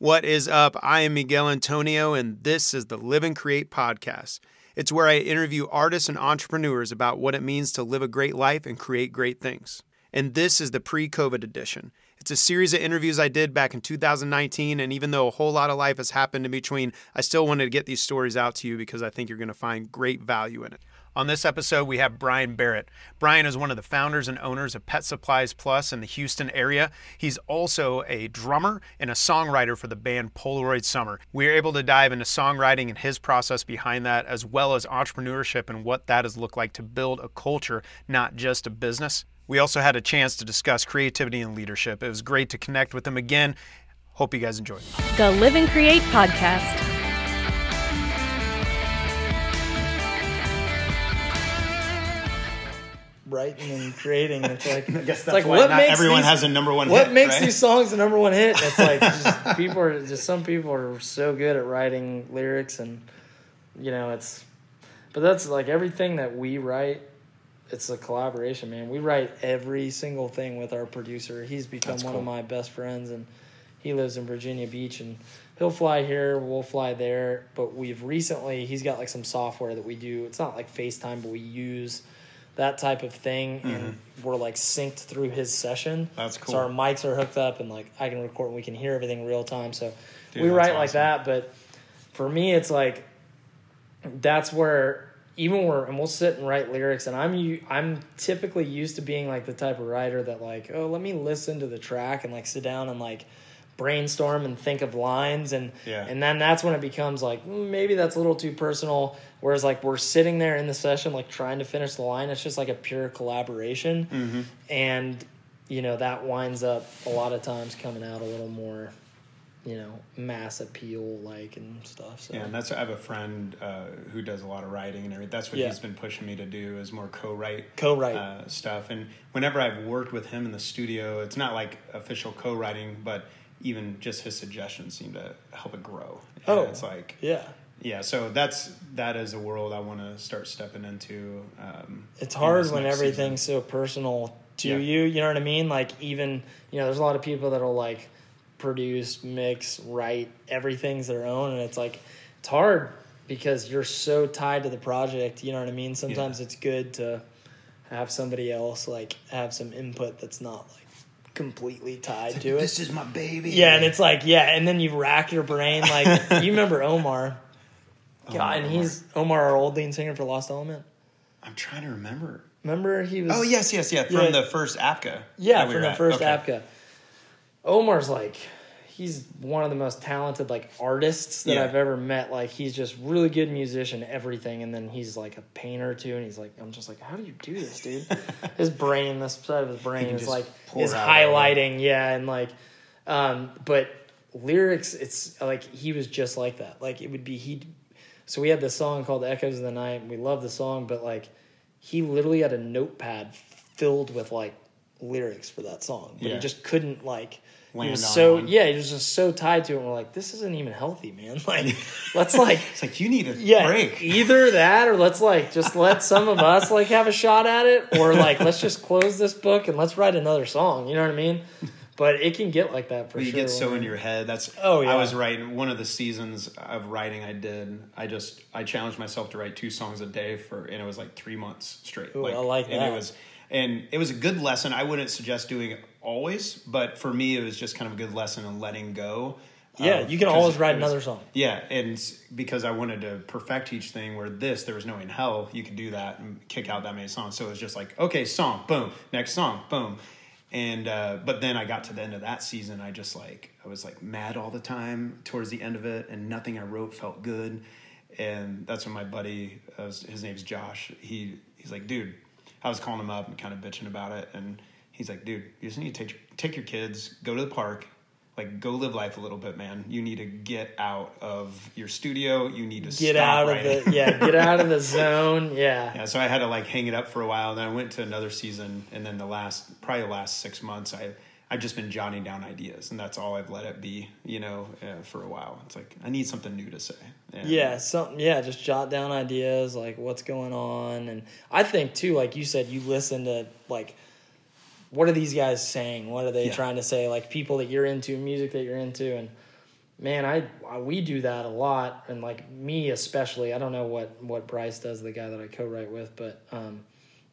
What is up? I am Miguel Antonio, and this is the Live and Create podcast. It's where I interview artists and entrepreneurs about what it means to live a great life and create great things. And this is the pre COVID edition. It's a series of interviews I did back in 2019, and even though a whole lot of life has happened in between, I still wanted to get these stories out to you because I think you're going to find great value in it. On this episode, we have Brian Barrett. Brian is one of the founders and owners of Pet Supplies Plus in the Houston area. He's also a drummer and a songwriter for the band Polaroid Summer. We are able to dive into songwriting and his process behind that, as well as entrepreneurship and what that has looked like to build a culture, not just a business. We also had a chance to discuss creativity and leadership. It was great to connect with him again. Hope you guys enjoyed. The Live and Create podcast. Writing and creating. It's like I guess it's like what makes everyone these, has a number one What hit, makes right? these songs the number one hit? It's like just, people are just some people are so good at writing lyrics and you know it's but that's like everything that we write it's a collaboration man we write every single thing with our producer he's become That's one cool. of my best friends and he lives in virginia beach and he'll fly here we'll fly there but we've recently he's got like some software that we do it's not like facetime but we use that type of thing and we're like synced through his session Mm-hmm. That's cool. so our mics are hooked up and like i can record and we can hear everything real time so Dude, we write like that but for me it's like that's where even where and we'll sit and write lyrics and I'm I'm typically used to being like the type of writer that like oh let me listen to the track and like sit down and like brainstorm and think of lines and Yeah. and then that's when it becomes like mm, maybe that's a little too personal whereas like we're sitting there in the session like trying to finish the line it's just like a pure collaboration Mm-hmm. and you know that winds up a lot of times coming out a little more you know mass appeal like and stuff so Yeah, and that's I have a friend uh, who does a lot of writing and everything. That's what Yeah. he's been pushing me to do is more co-write, Co-write. uh, stuff. And whenever I've worked with him in the studio, it's not like official co-writing, but even just his suggestions seem to help it grow. And Oh. it's like yeah yeah. So that's that is a world I want to start stepping into. Um, it's hard when everything's season. so personal to Yeah. you you know what i mean like even you know there's a lot of people that'll like produce mix write everything's their own and it's like it's hard because you're so tied to the project you know what i mean sometimes Yeah. it's good to have somebody else like have some input that's not like completely tied to it This is my baby. yeah and it's like yeah and then you rack your brain like you remember omar oh, God, and he's Omar, our old lead singer for Lost Element. I'm trying to remember. Remember he was Oh yes, yes, yeah. From Yeah. the first APCA. Yeah, we from the at. first Okay. APCA. Omar's like, he's one of the most talented like artists that Yeah. I've ever met. Like he's just really good musician, everything, and then he's like a painter too. And he's like, I'm just like, how do you do this, dude? his brain, this side of his brain is like is out highlighting, yeah, and like, um, but lyrics, it's like he was just like that. Like it would be he. So we had this song called Echoes of the Night." And we love the song, but like he literally had a notepad filled with like lyrics for that song, but Yeah. he just couldn't like. Land was on so one. yeah, he was just so tied to it. We're like, this isn't even healthy, man. Like, let's like It's like you need a yeah, break. either that or let's like just let some of us like have a shot at it, or like let's just close this book and let's write another song. You know what I mean? But it can get like that for But you sure. get so in your head. That's Oh, yeah. I was writing one of the seasons of writing I did. I just I challenged myself to write two songs a day for, and it was like three months straight. Ooh, I like and. It was and it was a good lesson. I wouldn't suggest doing it always, but for me, it was just kind of a good lesson in letting go. Yeah, you can always write was- another song. Yeah, and because I wanted to perfect each thing, where this there was no in hell you could do that and kick out that many songs. So it was just like okay, song, boom, next song, boom, and uh, but then I got to the end of that season, I just like I was like mad all the time towards the end of it, and nothing I wrote felt good, and that's when my buddy, uh, his name's Josh, he he's like, dude, I was calling him up and kind of bitching about it, and he's like, dude, you just need to take take your kids, go to the park, like go live life a little bit, man. You need to get out of your studio. You need to get out of the yeah, get out of the zone. Yeah. yeah, so I had to like hang it up for a while. Then I went to another season, and then the last probably the last six months, I I've just been jotting down ideas, and that's all I've let it be. You know, uh, for a while. It's like I need something new to say. And- Yeah, something. Yeah, just jot down ideas like what's going on, and I think too, like you said, you listen to like what are these guys saying? What are they Yeah. trying to say? Like people that you're into, music that you're into, and man, I, I we do that a lot, and like me especially. I don't know what what Bryce does, the guy that I co-write with, but um,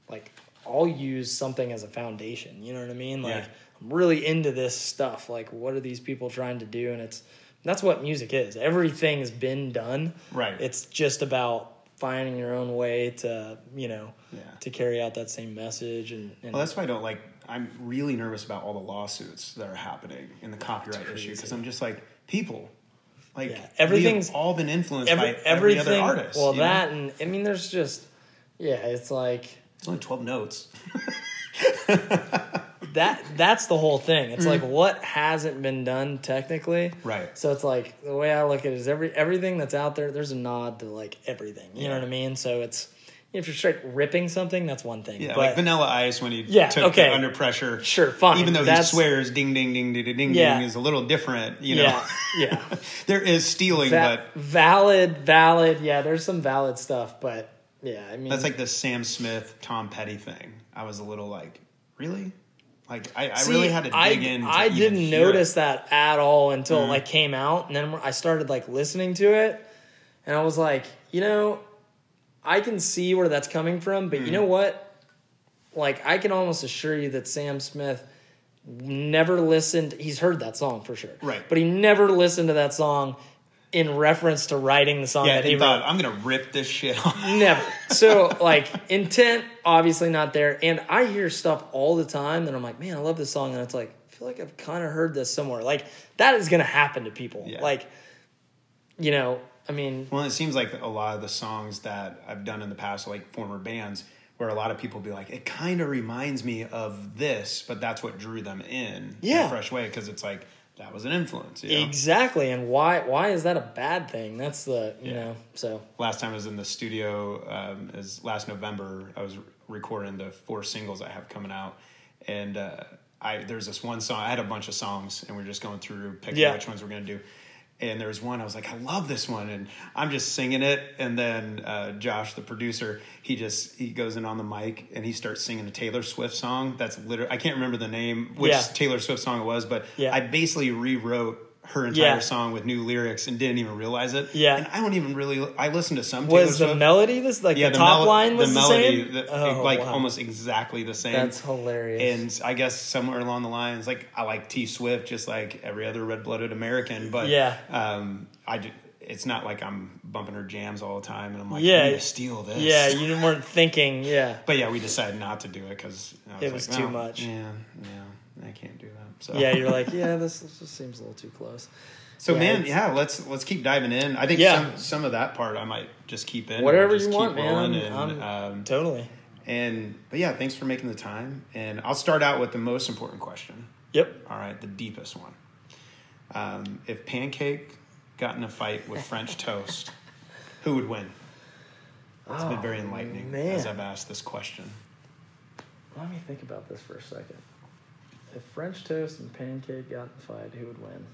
like I'll use something as a foundation. You know what I mean? Like Yeah. I'm really into this stuff. Like, what are these people trying to do? And it's that's what music is. Everything's been done. Right. It's just about finding your own way to you know Yeah. to carry out that same message and, and Well, that's why I don't like. I'm really nervous about all the lawsuits that are happening in the copyright issue because I'm just like people, like Yeah, everything's all been influenced every, by every other artist. well, you know? that and I mean, there's just yeah, it's like it's only twelve notes. that. That's the whole thing. It's like what hasn't been done technically. Mm. Right. So it's like the way I look at it is every everything that's out there. There's a nod to like everything. You know what I mean? So it's if you're straight ripping something, that's one thing. Yeah, but like Vanilla Ice when he Yeah, took okay. under pressure. Sure, fine. Even though That's- he swears ding ding ding ding ding ding Yeah. ding is a little different, you know. yeah, yeah. there is stealing, Va- but valid, valid. Yeah, there's some valid stuff, but yeah, I mean that's like the Sam Smith Tom Petty thing. I was a little like, really? Like I, I See, really had to I, dig in. I didn't notice it. that at all until Mm-hmm. it like came out, and then I started like listening to it, and I was like, you know, I can see where that's coming from, but you Mm-hmm. know what? Like, I can almost assure you that Sam Smith never listened. He's heard that song for sure, Right. But he never listened to that song in reference to writing the song Yeah, that he and wrote. thought I'm gonna rip this shit off. Never. So like intent, obviously not there. And I hear stuff all the time, and I'm like, man, I love this song, and it's like, I feel like I've kind of heard this somewhere. Like that is gonna happen to people. Yeah. Like, you know, I mean, Well, it seems like a lot of the songs that I've done in the past, like former bands, where a lot of people be like, it kind of reminds me of this, but that's what drew them in in Yeah. a fresh way because it's like that was an influence. You know? exactly. And why why is that a bad thing? That's the you Yeah. know. So Last time I was in the studio um, is last November. I was recording the four singles I have coming out, and uh, I there's this one song. I had a bunch of songs, and we are just going through picking Yeah. which ones we're gonna do. And there was one I was like, I love this one, and I'm just singing it. And then uh, Josh, the producer, he just he goes in on the mic and he starts singing a Taylor Swift song. That's literally I can't remember the name which Yeah. Taylor Swift song it was, but Yeah. I basically rewrote her entire Yeah. song with new lyrics and didn't even realize it. Yeah. and I don't even really. I listened to some. Taylor was the Swift. melody this like Yeah, the, top melo- line was the, melody, same? the- Oh, like wow. almost exactly the same. That's hilarious. And I guess somewhere along the lines, like I like T Swift, just like every other red blooded American. But Yeah. um, I ju- it's not like I'm bumping her jams all the time, and I'm like, Yeah. I need to steal this. yeah, you weren't thinking. Yeah, But yeah, we decided not to do it because It was too much. Yeah, yeah, I can't do. So yeah. You're like, yeah, this, this just seems a little too close. So Yeah, man, yeah, let's let's keep diving in. I think Yeah. some some of that part I might just keep in. Whatever just you keep want, man. And, um, Totally. and but yeah, thanks for making the time. And I'll start out with the most important question. Yep. All right, the deepest one. Um, if Pancake got in a fight with French Toast, who would win? It's been very enlightening Oh, man. as I've asked this question. Let me think about this for a second. If French toast and pancake got in a fight, who would win?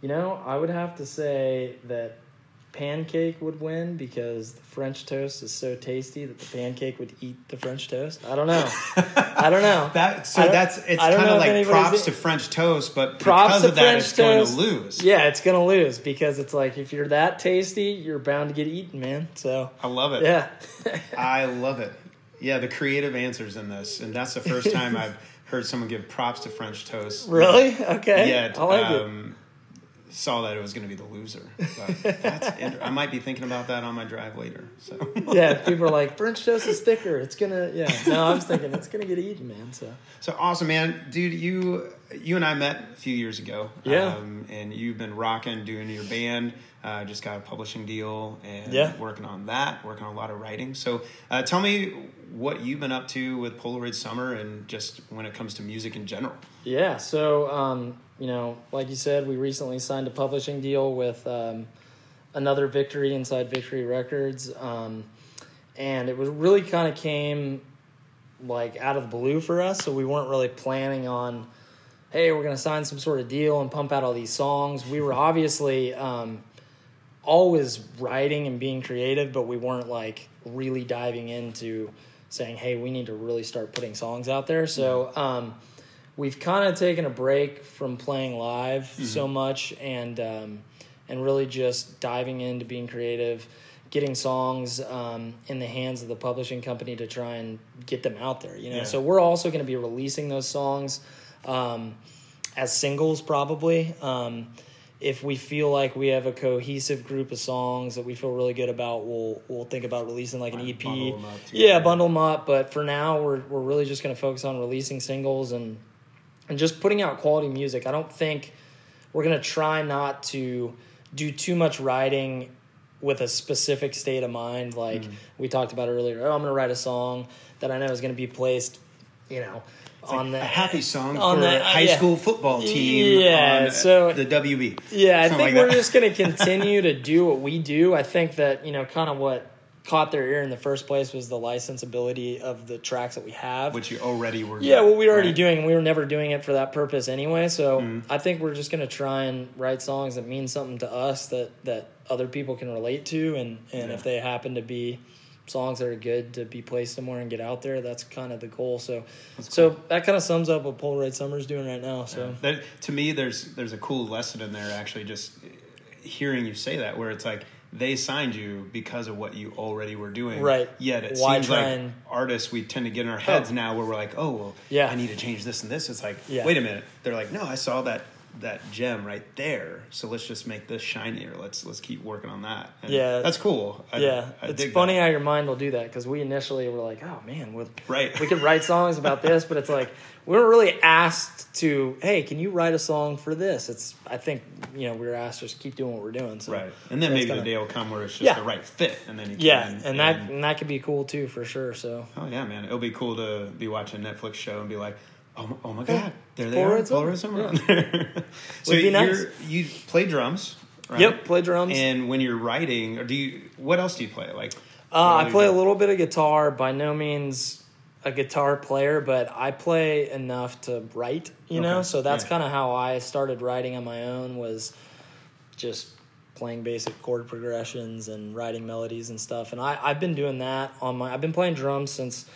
You know, I would have to say that pancake would win because the French toast is so tasty that the pancake would eat the French toast. I don't know. I don't know. That so that's it's kind of like props to French Toast, but Props because to of that, French it's going to lose. Yeah, it's gonna lose because it's like if you're that tasty, you're bound to get eaten, man. So I love it. yeah, I love it. Yeah, the creative answers in this, and that's the first time I've heard someone give props to French Toast. really okay. Yet, I like it. um, saw that it was going to be the loser. But that's inter- I might be thinking about that on my drive later. So Yeah, people are like French toast is thicker. It's gonna yeah. No, I was thinking it's gonna get eaten, man. So So awesome, man, dude. You you and I met a few years ago. Yeah. um, and you've been rocking, doing your band. Uh, just got a publishing deal and Yeah. working on that. Working on a lot of writing. So uh, tell me what you've been up to with Polaroid Summer and just when it comes to music in general. yeah, so um, you know, like you said, we recently signed a publishing deal with um, another Victory inside Victory Records, um, and it was really kind of came like out of the blue for us. So we weren't really planning on, hey, we're gonna sign some sort of deal and pump out all these songs. We were obviously. Um, always writing and being creative, but we weren't like really diving into saying, "Hey, we need to really start putting songs out there." So um, we've kind of taken a break from playing live Mm-hmm. so much and um, and really just diving into being creative getting songs um, in the hands of the publishing company to try and get them out there you know Yeah. so we're also going to be releasing those songs um, as singles probably um, if we feel like we have a cohesive group of songs that we feel really good about we'll we'll think about releasing like an ep bundle yeah bundle them up but for now we're, we're really just going to focus on releasing singles and and just putting out quality music. I don't think we're gonna try not to do too much writing with a specific state of mind. Like mm. we talked about earlier. Oh, I'm gonna write a song that I know is gonna be placed, you know, on the a happy song on for the- a high yeah. school football team Yeah, on so- the WB. Yeah, I think like we're that. just going to continue to do what we do. I think that, you know, kind of what caught their ear in the first place was the licensability of the tracks that we have. which you already were Yeah, well, we were already right? doing, and we were never doing it for that purpose anyway. So Mm-hmm. I think we're just going to try and write songs that mean something to us that that other people can relate to, and and Yeah. if they happen to be songs that are good to be placed somewhere and get out there, that's kind of the goal. So, so that kind of sums up what Polaroid Summer's doing right now. So That, to me, there's there's a cool lesson in there. Actually, just hearing you say that, where it's like they signed you because of what you already were doing, Right. Yet it Why seems like and- artists we tend to get in our heads Oh. now, where we're like, oh, well, Yeah. I need to change this and this. It's like, Yeah. wait a minute. They're like, no, I saw that that gem right there. So let's just make this shinier. Let's let's keep working on that. And Yeah. that's cool. I, yeah, I it's funny that. how your mind will do that because we initially were like, oh man, we Right. we could write songs about this, but it's like we weren't really asked to. Hey, can you write a song for this? It's I think you know we were asked to just keep doing what we're doing. So Right, and then maybe kinda- the day will come where it's just Yeah. the right fit, and then you Yeah, can, and that and that could be cool too for sure. So Oh yeah, man! It'll be cool to be watching a Netflix show and be like, "Oh, my- oh my god, there they are. Polaroid Summer." on there. so Would be nice. you're, you play drums, right? Yep, play drums. And when you're writing, or do you? What else do you play? Like, Uh, I play a little bit of guitar. By no means a guitar player, but I play enough to write. You know, so that's yeah. kind of how I started writing on my own. Was just playing basic chord progressions and writing melodies and stuff. And I I've been doing that on my. I've been playing drums since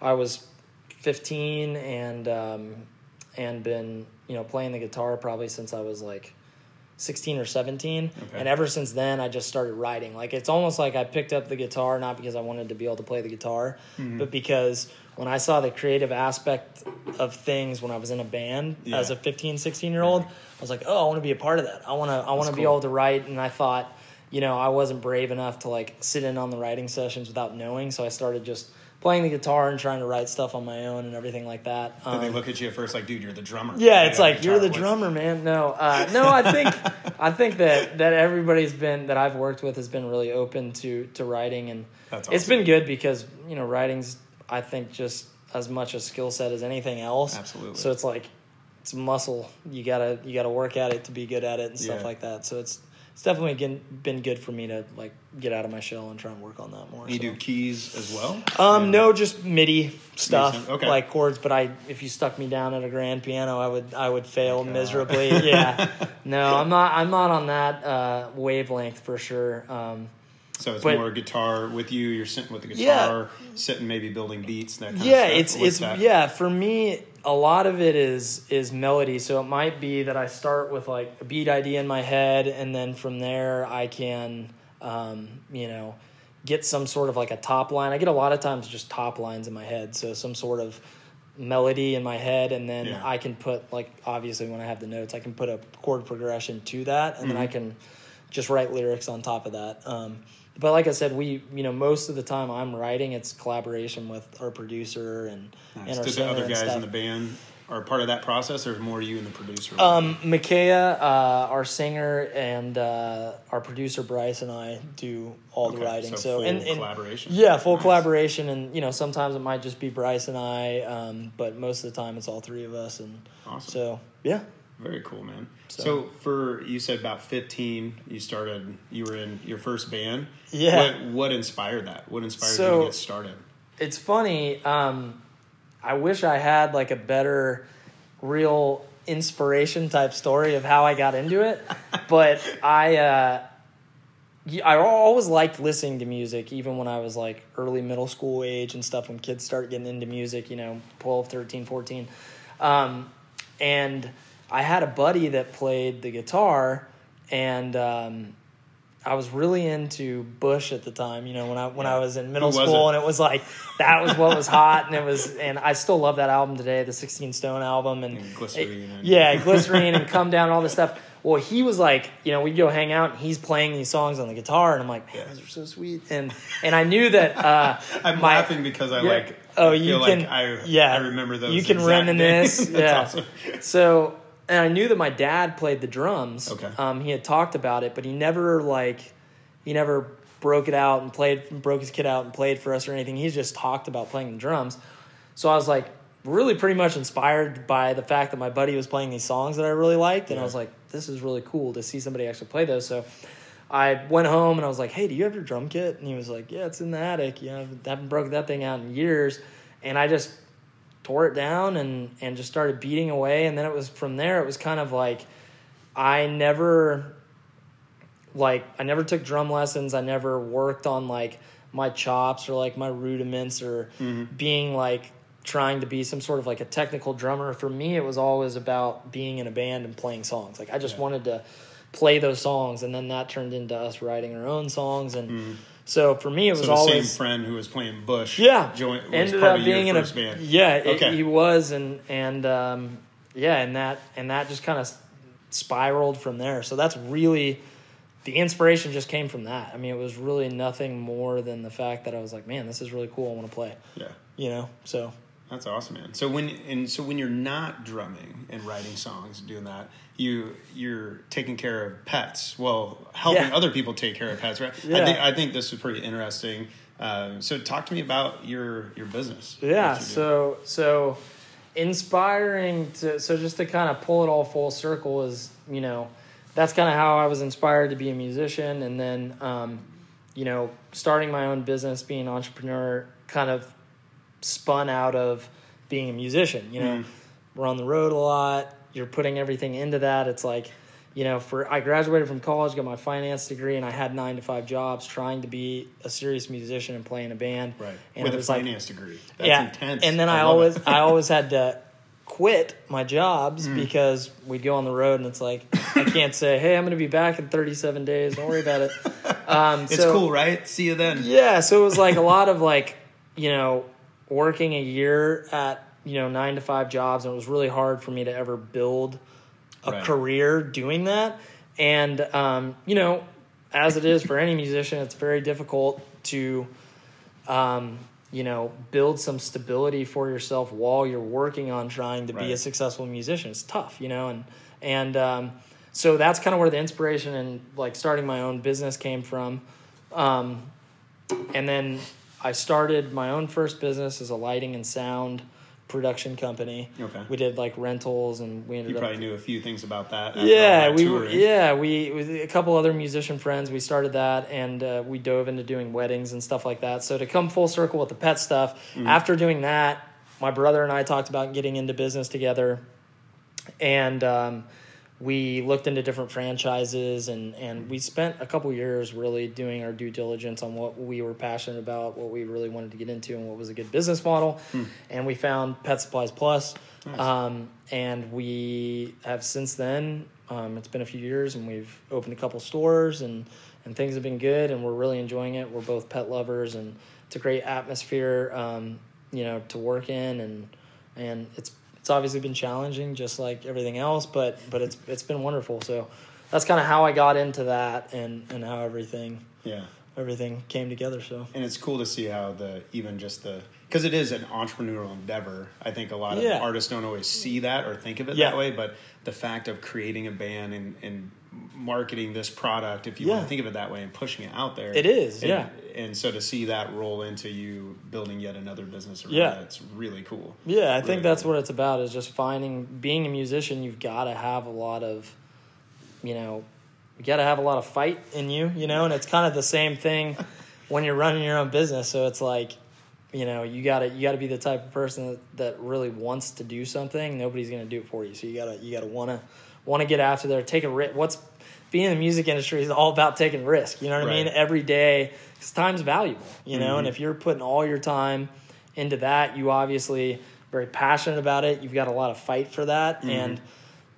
I was fifteen, and um, and been you know playing the guitar probably since I was like. 16 or 17 Okay. and ever since then i just started writing like it's almost like i picked up the guitar not because i wanted to be able to play the guitar Mm-hmm. but because when i saw the creative aspect of things when i was in a band Yeah. as a 15 16 year old i was like oh i want to be a part of that i want to i want to be cool. able to write and i thought you know i wasn't brave enough to like sit in on the writing sessions without knowing so i started just playing the guitar and trying to write stuff on my own and everything like that Did they Um, look at you at first like, dude, you're the drummer? yeah, it's like you're the guitar. drummer, man. No, uh, no, I think I think that that everybody's been that I've worked with has been really open to to writing, and That's it's awesome. been good because you know writing's I think just as much a skill set as anything else. Absolutely. So it's like it's muscle. You gotta you gotta work at it to be good at it and stuff Yeah. like that. So it's it's definitely been been good for me to like get out of my shell and try and work on that more. You so. do keys as well? Um, no, just MIDI stuff. Okay. like chords. But I, if you stuck me down at a grand piano, I would, I would fail God. miserably. yeah, no, I'm not, I'm not on that uh, wavelength for sure. Um, So it's But- more guitar with you. You're sitting with the Yeah. guitar, sitting maybe building beats. That kind yeah, of stuff. it's it's yeah. For me, a lot of it is is melody. So it might be that I start with like a beat idea in my head, and then from there I can, um, you know, get some sort of like a top line. I get a lot of times just top lines in my head. So some sort of melody in my head, and then Yeah. I can put like obviously when I have the notes, I can put a chord progression to that, and then Mm-hmm. I can just write lyrics on top of that. Um, but like I said, we you know most of the time I'm writing, it's collaboration with our producer and Nice. and our Did the other guys stuff. in the band are part of that process, or is more you and the producer? Um, Makaya, uh, our singer, and uh, our producer Bryce and I do all the writing. so So, full and, and- collaboration? Yeah, full Nice. collaboration, and you know sometimes it might just be Bryce and I, um, but most of the time it's all three of us. And Awesome. so yeah, Very cool, man. So, So- for you said about fifteen, you started. You were in your first band. Yeah. What What inspired that? What inspired you to get started? it's funny. Um, I wish I had like a better, real inspiration type story of how I got into it, but I. Uh, I always liked listening to music, even when I was like early middle school age and stuff, when kids start getting into music, you know, 12, 13, 14. Um, and I had a buddy that played the guitar, and um, I was really into Bush at the time. You know, when I when I was in middle was school, it? and it was like that was what was hot, and it was, and I still love that album today, the Sixteen Stone album, and, And Glycerine and- yeah, glycerine and come down, and all this stuff. Well, he was like, you know, we'd go hang out, and he's playing these songs on the guitar, and I'm like, man, Yeah. those are so sweet, and and I knew that. Uh, I'm my- laughing because I Yeah. like. Oh, I you feel can. Like I, yeah, I remember those. You can reminisce. yeah. awesome. So, and I knew that my dad played the drums. Okay. Um, he had talked about it, but he never like, he never broke it out and played, broke his kit out and played for us or anything. He just talked about playing the drums. So I was like, really pretty much inspired by the fact that my buddy was playing these songs that I really liked, and I was like, this is really cool to see somebody actually play those. So. I went home and I was like, "Hey, do you have your drum kit?" And he was like, "Yeah, it's in the attic. You know, I haven't broken that thing out in years." And I just tore it down and and just started beating away. And then it was from there it was kind of like I never like I never took drum lessons. I never worked on like my chops or like my rudiments or mm-hmm. being like trying to be some sort of like a technical drummer. For me it was always about being in a band and playing songs. Like I just Yeah. wanted to play those songs. And then that turned into us writing our own songs. And mm-hmm. So for me it was So the always same friend who was playing Bush. yeah, joined, ended up being in a band. yeah. It, he was, and and um, yeah, and that and that just kind of spiraled from there. So that's really the inspiration just came from that. I mean, it was really nothing more than the fact that I was like, man, this is really cool. I want to play. Yeah. You know, so That's awesome, man. So when and so when you're not drumming and writing songs, and doing that, you you're taking care of pets. Well, helping Yeah. other people take care of pets, right? I think I think this is pretty interesting. Um, so talk to me about your your business. Yeah, What you do. so so inspiring to so just to kind of pull it all full circle is you know that's kind of how I was inspired to be a musician, and then um, you know starting my own business, being an entrepreneur, kind of spun out of being a musician. You know, Mhm. we're on the road a lot. You're putting everything into that. It's like you know, for I graduated from college, got my finance degree, and I had nine to five jobs trying to be a serious musician and play in a band. right And with it a was like- finance degree. That's yeah. intense. And then I, love always. I always had to quit my jobs Mm. because we'd go on the road and it's like I can't say, "Hey, I'm going to be back in 37 days. Don't worry about it." Um, it's so- cool, right? See you then. Yeah, so it was like a lot of like, you know, working a year at, you know, 9 to 5 jobs and it was really hard for me to ever build a Right. career doing that. And um, you know, as it is for any musician, it's very difficult to um, you know, build some stability for yourself while you're working on trying to be a successful musician. It's tough, you know, and and um, so that's kind of where the inspiration and like starting my own business came from. Um, and then I started my own first business as a lighting and sound production company. Okay. We did like rentals and we ended You up probably knew a few things about that. yeah, we were, touring. yeah we with a couple other musician friends we started that and uh, we dove into doing weddings and stuff like that. So to come full circle with the pet stuff, Mm-hmm. after doing that, my brother and I talked about getting into business together, and um, we looked into different franchises and and we spent a couple years really doing our due diligence on what we were passionate about, what we really wanted to get into, and what was a good business model. And we found Pet Supplies Plus. Nice. Um, and we have since then. Um, it's been a few years, and we've opened a couple stores, and and things have been good, and we're really enjoying it. We're both pet lovers, and it's a great atmosphere, um, you know, to work in, and and it's it's obviously been challenging, just like everything else, but but it's it's been wonderful. So that's kind of how I got into that, and and how everything yeah. Everything came together. So and it's cool to see how the even just the because it is an entrepreneurial endeavor. I think a lot of Yeah. artists don't always see that or think of it Yeah. that way, but the fact of creating a band and, and marketing this product, if you Yeah. want to think of it that way, and pushing it out there, It is, and, yeah. And so to see that roll into you building yet another business around Yeah. that, it's really cool. Yeah, I think that's cool. what it's about is just finding being a musician, you've got to have a lot of you know, you got to have a lot of fight in you, you know, and it's kind of the same thing when you're running your own business. So it's like, you know, you got to you got to be the type of person that, that really wants to do something. Nobody's going to do it for you. So you got to you got to want to want to get after there, take a risk. What's being in the music industry is all about taking risk. You know what I mean? Every day, because time's valuable. You know, and Mhm. if you're putting all your time into that, you obviously very passionate about it. You've got a lot of fight for that, Mm-hmm. and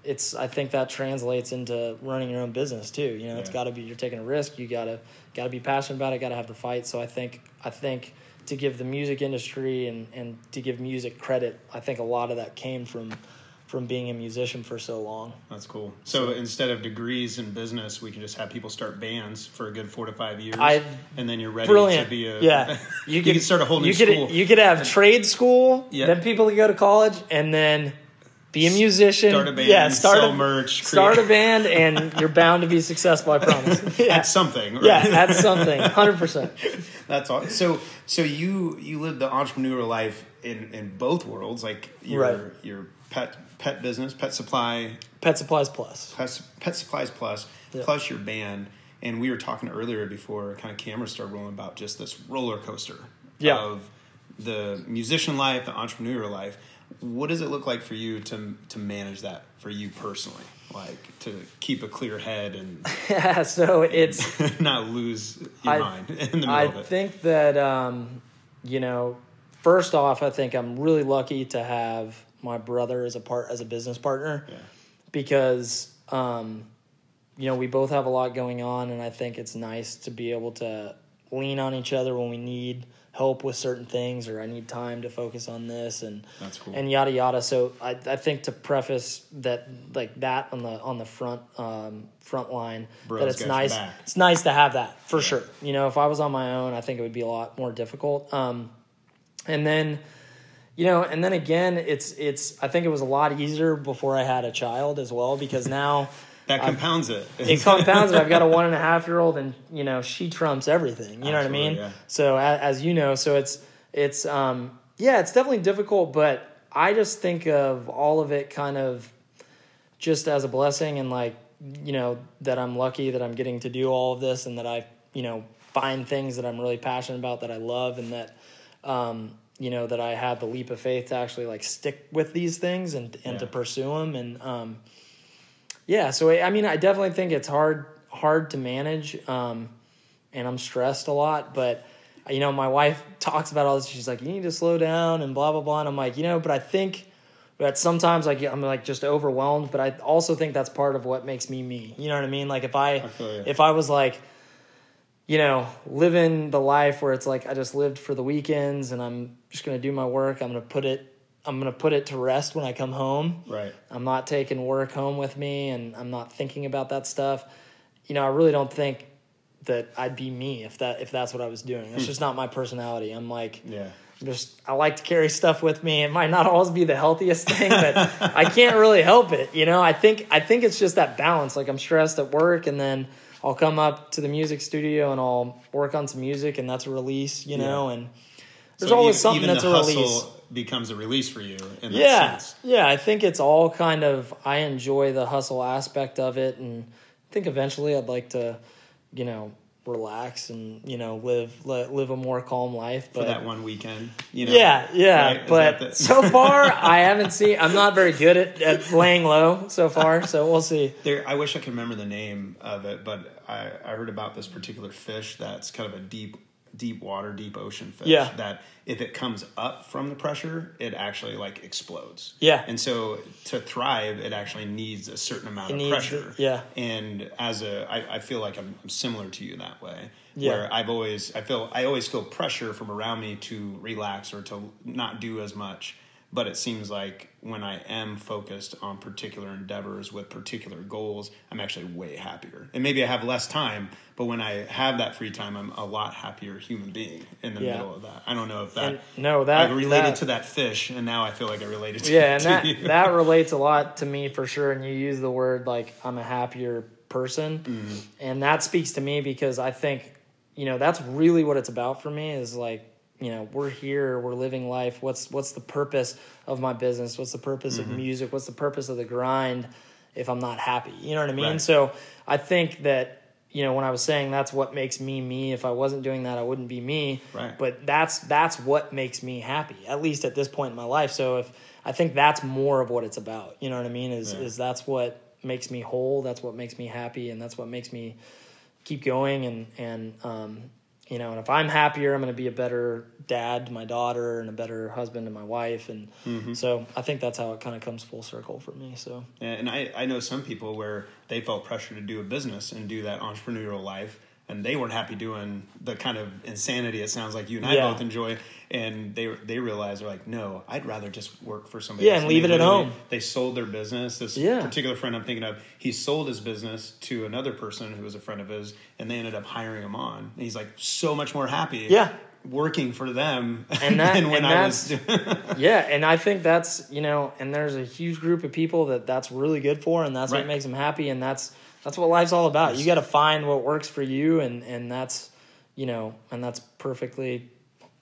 it's I think that translates into running your own business too. You know, it's got to be you're taking a risk. You gotta gotta be passionate about it. Got to have the fight. So I think I think to give the music industry and and to give music credit, I think a lot of that came from from being a musician for so long. That's cool. So instead of degrees in business, we can just have people start bands for a good four to five years, I- and then you're ready Brilliant. to be a yeah, you, can start a whole new you could. You could have trade school. Yeah. Then people could go to college and then be a musician. Start a band, Yeah, start sell a merch, Start create- a band, and you're bound to be successful. I promise. Yeah, at something. Right? yeah, at something. Hundred percent. That's all. So so you you live the entrepreneurial life in in both worlds, like your Right. your pet pet business, pet supply, Pet supplies plus. pet, pet supplies plus Yeah. plus your band. And we were talking earlier before kind of cameras started rolling about just this roller coaster Yeah. of the musician life, the entrepreneurial life. What does it look like for you to to manage that for you personally? Like to keep a clear head and Yeah. So it's. not lose your I- mind in the middle I of it. think that um, you know, first off, I think I'm really lucky to have my brother as a part as a business partner yeah. because um, you know we both have a lot going on, and I think it's nice to be able to lean on each other when we need help with certain things or I need time to focus on this and That's cool. and yada yada. So I, I think to preface that like that on the on the front um, front line Bro's that it's nice it's nice to have that for sure. You know, if I was on my own, I think it would be a lot more difficult. Um, and then, you know, and then again, it's it's. I think it was a lot easier before I had a child as well because now That compounds it. it compounds it. I've got a one and a half year old, and you know she trumps everything. You know what I mean? Yeah. So as, as you know, so it's it's um yeah, it's definitely difficult, but I just think of all of it kind of just as a blessing and like you know that I'm lucky that I'm getting to do all of this and that I you know find things that I'm really passionate about that I love and that um you know that I had the leap of faith to actually like stick with these things and and Yeah. to pursue them and um yeah so I I mean I definitely think it's hard hard to manage um and I'm stressed a lot but you know my wife talks about all this she's like you need to slow down and blah blah blah and I'm like you know but I think that sometimes like I'm like just overwhelmed but I also think that's part of what makes me me you know what I mean like if I, you. if I was like you know, living the life where it's like I just lived for the weekends and I'm just gonna do my work. I'm gonna put it I'm gonna put it to rest when I come home. Right. I'm not taking work home with me and I'm not thinking about that stuff. You know, I really don't think that I'd be me if that if that's what I was doing. It's hmm. just not my personality. I'm like Yeah. just I like to carry stuff with me. It might not always be the healthiest thing, but I can't really help it. You know, I think I think it's just that balance. Like I'm stressed at work, and then I'll come up to the music studio and I'll work on some music, and that's a release. You know, and there's So always e- something even that's a hustle release. becomes a release for you in that Yeah, sense. yeah. I think it's all kind of. I enjoy the hustle aspect of it, and I think eventually I'd like to, you know, relax and you know live li- live a more calm life. For that one weekend. You know. Yeah, yeah. Right? But the- so far, I haven't seen. I'm not very good at, at laying low so far. So we'll see. There, I wish I could remember the name of it, but I, I heard about this particular fish that's kind of a deep, deep water, deep ocean fish. Yeah. That if it comes up from the pressure, it actually like explodes. Yeah. And so to thrive, it actually needs a certain amount It of pressure. yeah. And as a, I, I feel like I'm, I'm similar to you that way. Yeah. Where I've always, I feel, I always feel pressure from around me to relax or to not do as much. But it seems like when I am focused on particular endeavors with particular goals, I'm actually way happier. And maybe I have less time, but when I have that free time, I'm a lot happier human being in the Yeah. middle of that. I don't know if that And no, that I related that- to that fish, and now I feel like I related to, Yeah, and to that you. that relates a lot to me for sure. And you use the word like I'm a happier person, Mm-hmm. and that speaks to me because I think you know that's really what it's about for me. Is like you know we're here, we're living life. What's what's the purpose of my business? What's the purpose Mm-hmm. of music? What's the purpose of the grind? If I'm not happy, you know what I mean. Right. So I think that you know when I was saying that's what makes me me. If I wasn't doing that, I wouldn't be me. Right. But that's that's what makes me happy at least at this point in my life so if i think that's more of what it's about you know what i mean is Yeah. is that's what makes me whole that's what makes me happy and that's what makes me keep going and and um you know, and if I'm happier, I'm going to be a better dad to my daughter and a better husband to my wife. And Mm-hmm. so I think that's how it kind of comes full circle for me. So, yeah, And I, I know some people where they felt pressure to do a business and do that entrepreneurial life, and they weren't happy doing the kind of insanity it sounds like you and I Yeah. both enjoy. And they they realize they're like, no, I'd rather just work for somebody. Yeah, else. and leave they it at home. They sold their business. This Yeah. particular friend I'm thinking of, he sold his business to another person who was a friend of his, and they ended up hiring him on. And he's like so much more happy. Yeah. Working for them And that- than when I was yeah. And I think that's, you know, and there's a huge group of people that that's really good for, and that's Right. what makes them happy. And that's, that's what life's all about. You got to find what works for you. And, and that's, you know, and that's perfectly,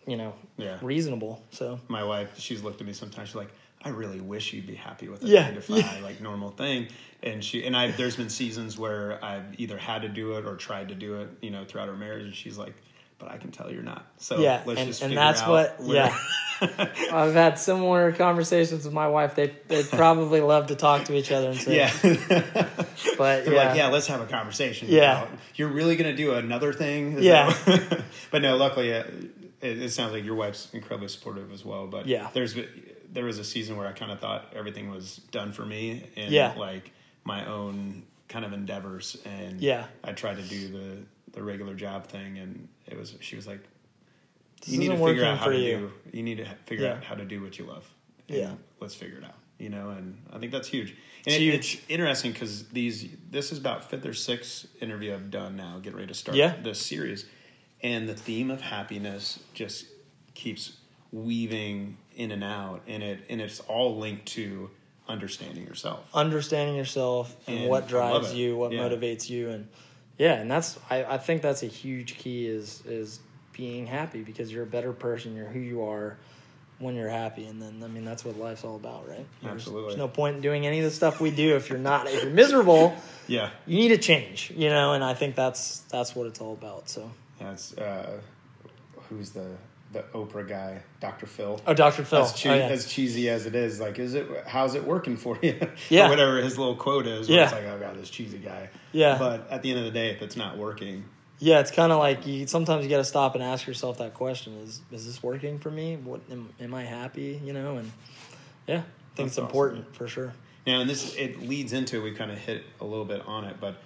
you know, Yeah. reasonable. So, my wife, she's looked at me sometimes. She's like, "I really wish you'd be happy with a Yeah, nine to five, like normal thing." And she and I, there's been seasons where I've either had to do it or tried to do it, you know, throughout our marriage. And she's like, "But I can tell you're not." So Yeah, let's and- just and that's what- where- yeah. I've had similar conversations with my wife. They, they'd probably love to talk to each other and say, yeah. but They're yeah. like, yeah, let's have a conversation. Yeah. about, You're really going to do another thing? Is Yeah. that- but no, luckily, uh, it, it sounds like your wife's incredibly supportive as well. But Yeah. there's there was a season where I kind of thought everything was done for me and Yeah. like my own kind of endeavors. And Yeah. I tried to do the the regular job thing, and it was she was like, This you need to figure out how to you. do. You need to figure Yeah. out how to do what you love. Yeah. let's figure it out. You know, and I think that's huge. And It's it- huge. it's interesting because these this is about fifth or sixth interview I've done now. Getting ready to start Yeah. this series, and the theme of happiness just keeps weaving in and out, and it and it's all linked to understanding yourself. understanding yourself and, And what drives you, what Yeah. motivates you, and yeah, and that's I, I think that's a huge key is is being happy because you're a better person. You're who you are when you're happy, and then I mean that's what life's all about, right? There's- Absolutely. There's no point in doing any of the stuff we do if you're not if you're miserable. Yeah, You need to change, you know, and I think that's that's what it's all about. So, that's uh, who's the the Oprah guy, Dr. Phil. oh, Dr. Phil, As, che- oh, yeah. as cheesy as it is, like, is it? How's it working for you? Yeah. or whatever his little quote is. Where it's Yeah. like, oh god, this cheesy guy. Yeah. But at the end of the day, if it's not working, Yeah, it's kind of like you. Sometimes you got to stop and ask yourself that question: Is is this working for me? What am, am I happy? You know, and yeah, I think That's it's awesome. important for sure. now and this it leads into we kind of hit a little bit on it, but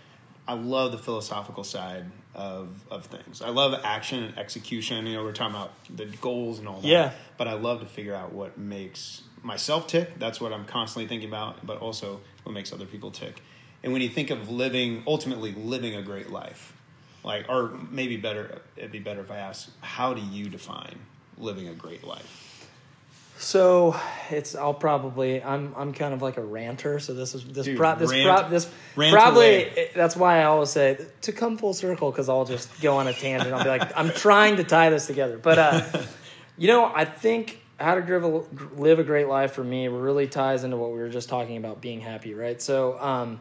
I love the philosophical side of of things. I love action and execution. You know, we're talking about the goals and all that. Yeah. But I love to figure out what makes myself tick. That's what I'm constantly thinking about, but also what makes other people tick. And when you think of living, ultimately living a great life, like, or maybe better, it'd be better if I asked, how do you define living a great life? So it's I'll probably I'm I'm kind of like a ranter. So this is this Dude, pro, this rant- pro, this rant probably away. that's why I always say to come full circle because I'll just go on a tangent. I'll be like I'm trying to tie this together, but uh, you know I think how to live a, live a great life for me really ties into what we were just talking about being happy, right? So um,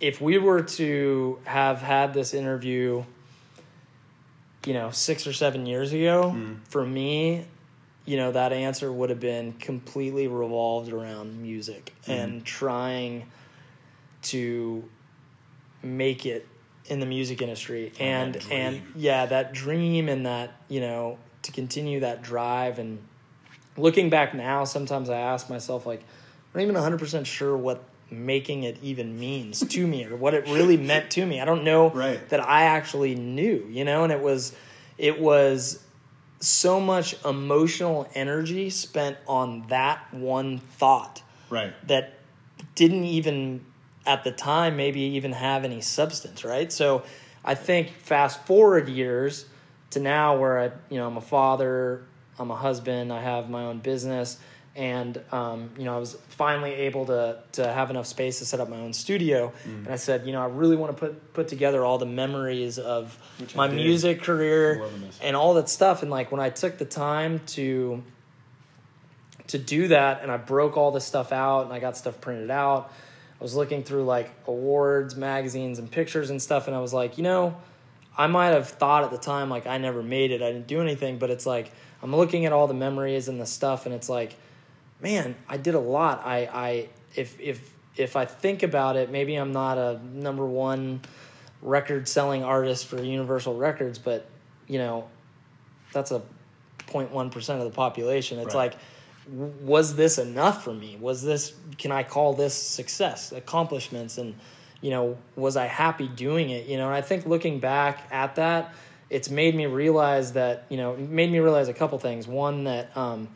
if we were to have had this interview, you know, six or seven years ago, for me, you know, that answer would have been completely revolved around music and trying to make it in the music industry and and yeah that dream and that you know to continue that drive. And looking back now sometimes i ask myself like i'm not even 100% sure what making it even means to me or what it really meant to me. I don't know Right. that i actually knew you know and it was it was so much emotional energy spent on that one thought Right. that didn't even at the time maybe even have any substance right so i think fast forward years to now where i you know i'm a father i'm a husband i have my own business and um, you know i was finally able to to have enough space to set up my own studio. Mm. and i said you know i really want to put put together all the memories of Which my music career and all that stuff. And like when i took the time to to do that and I broke all this stuff out and I got stuff printed out. I was looking through like awards, magazines, and pictures and stuff, and I was like, you know, I might have thought at the time like I never made it, I didn't do anything, but it's like I'm looking at all the memories and the stuff, and it's like, man, I did a lot. I, I if if if I think about it, maybe I'm not a number one record selling artist for Universal Records, but you know, that's a 0.1 percent of the population. It's Right. like, was this enough for me? Was this? Can I call this success, accomplishments, and you know, was I happy doing it? You know, and I think looking back at that, it's made me realize that you know, made me realize a couple things. One that um,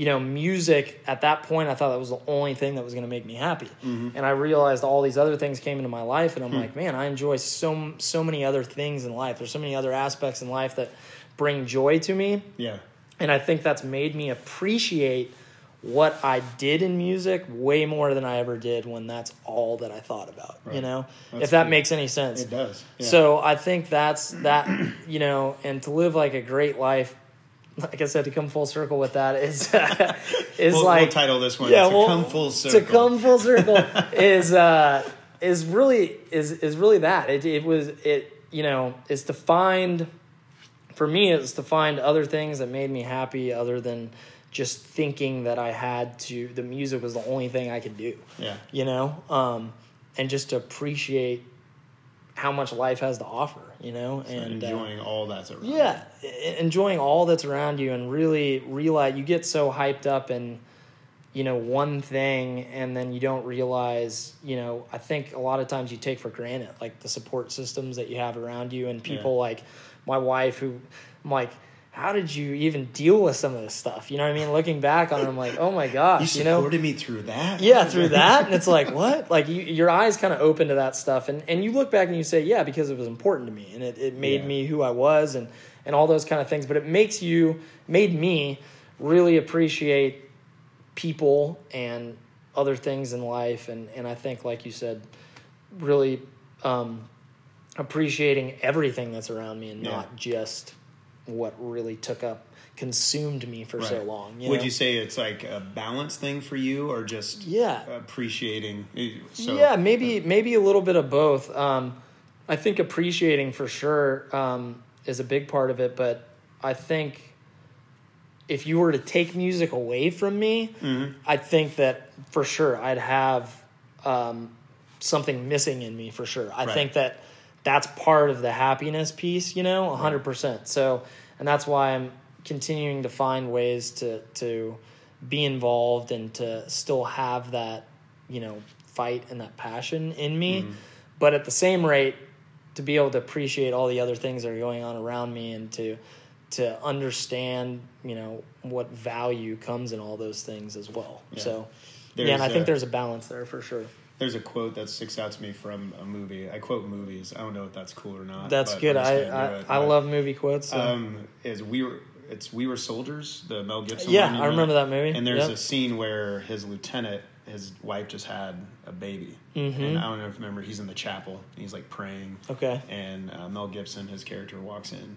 you know, music at that point, I thought that was the only thing that was going to make me happy. Mm-hmm. And I realized all these other things came into my life, and I'm hmm. like, man, I enjoy so so many other things in life. There's so many other aspects in life that bring joy to me, Yeah. and I think that's made me appreciate what I did in music way more than I ever did when that's all that I thought about. You know, That's if that cool. makes any sense. It does. Yeah. So I think that's that, you know, and to live like a great life, like I said, to come full circle with that is is we'll, like we'll title this one yeah, to well, come full circle. To come full circle is uh, is really is is really that. It it was it you know is to find for me it's to find other things that made me happy other than just thinking that I had to the music was the only thing I could do yeah. you know um, and just to appreciate how much life has to offer you know and uh, enjoying all that's around. yeah, enjoying all that's around you and really realize you get so hyped up in you know one thing and then you don't realize you know I think a lot of times you take for granted like the support systems that you have around you and people Yeah. like my wife who I'm like how did you even deal with some of this stuff you know what I mean looking back on it I'm like oh my You gosh you know supported me through that. yeah through that and it's like what like you, your eyes kind of open to that stuff and, and you look back and you say yeah because it was important to me and it, it made Yeah. me who i was and, and all those kind of things but it makes you made me really appreciate people and other things in life and, and i think like you said really um, appreciating everything that's around me and Yeah. not just what really took up consumed me for so Right. long Would know? you say it's like a balance thing for you, or just Yeah. appreciating? So, yeah, maybe maybe a little bit of both. Um, I think appreciating for sure um, is a big part of it, but I think if you were to take music away from me, Mm-hmm. I think that for sure I'd have um, something missing in me for sure. I Right. think that that's part of the happiness piece, you know, hundred percent. So, and that's why I'm continuing to find ways to to be involved and to still have that, you know, fight and that passion in me, Mm-hmm. but at the same rate, to be able to appreciate all the other things that are going on around me and to to understand, you know, what value comes in all those things as well. Yeah. So, yeah, and I think there's a balance there for sure. There's a quote that sticks out to me from a movie. I quote movies. I don't know if that's cool or not. That's good. I I, it. I love movie quotes. so- Um, is we were it's we were soldiers. The Mel Gibson. Yeah, I remember that movie. And there's Yep. a scene where his lieutenant, his wife just had a baby, Mm-hmm. and I don't know if you remember. He's in the chapel. And he's like praying. Okay. And uh, Mel Gibson, his character, walks in,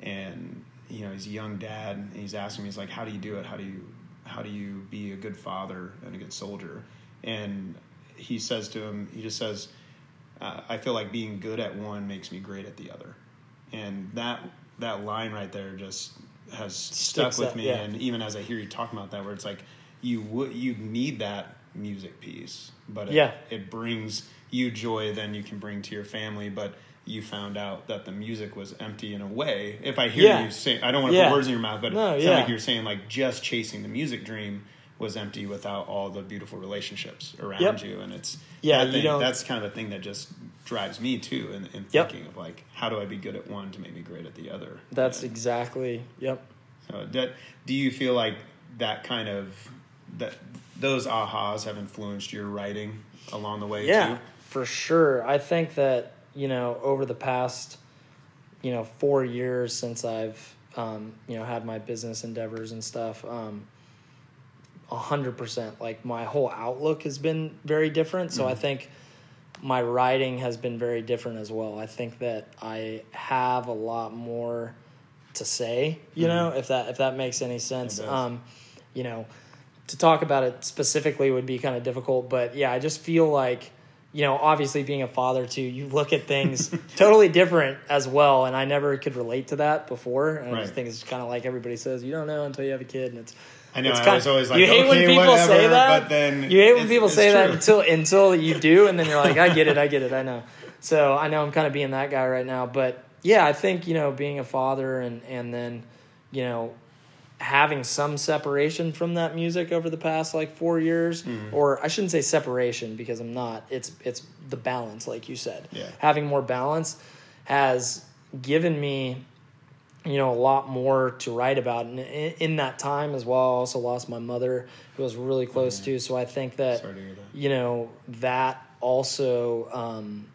and you know he's a young dad. And he's asking me, he's like, "How do you do it? How do you how do you be a good father and a good soldier?" And he says to him, he just says, uh, "I feel like being good at one makes me great at the other," and that that line right there just has stuck with me. yeah. And even as I hear you talking about that, where it's like you would you need that music piece, but it, Yeah. it brings you joy then you can bring to your family but you found out that the music was empty in a way if i hear Yeah. you say i don't want to Yeah. put words in your mouth but No, it sounds yeah. like you're saying like just chasing the music dream was empty without all the beautiful relationships around Yep. you and it's Yeah, that you thing- don't- that's kind of a thing that just drives me too in, in Yep. thinking of like how do i be good at one to make me great at the other That's And- exactly. Yep. so that do you feel like that kind of that those ahas have influenced your writing along the way Yeah, too? for sure. I think that you know over the past you know four years since I've um, you know had my business endeavors and stuff. Um, a hundred percent. Like my whole outlook has been very different. So I Mm-hmm. think my writing has been very different as well. I think that I have a lot more to say. You know, if that if that makes any sense. Mm-hmm. Um, you know, to talk about it specifically would be kind of difficult. But yeah, I just feel like you know, obviously being a father too, you look at things totally different as well. And I never could relate to that before. And I just think it's kind of like everybody says, you don't know until you have a kid, and it's. I know. it's I kind- was always like, you hate when people whatever, say that, but then you hate when people say that until until you do, and then you're like, I get it, I get it, I know. So I know I'm kind of being that guy right now, but yeah, I think you know being a father and and then you know having some separation from that music over the past like four years, Mm-hmm. or I shouldn't say separation because I'm not. It's it's the balance, like you said. Yeah. Having more balance has given me you know a lot more to write about and in, in that time as well i also lost my mother who I was really close to so i think that Sorry to hear that. you know that also um,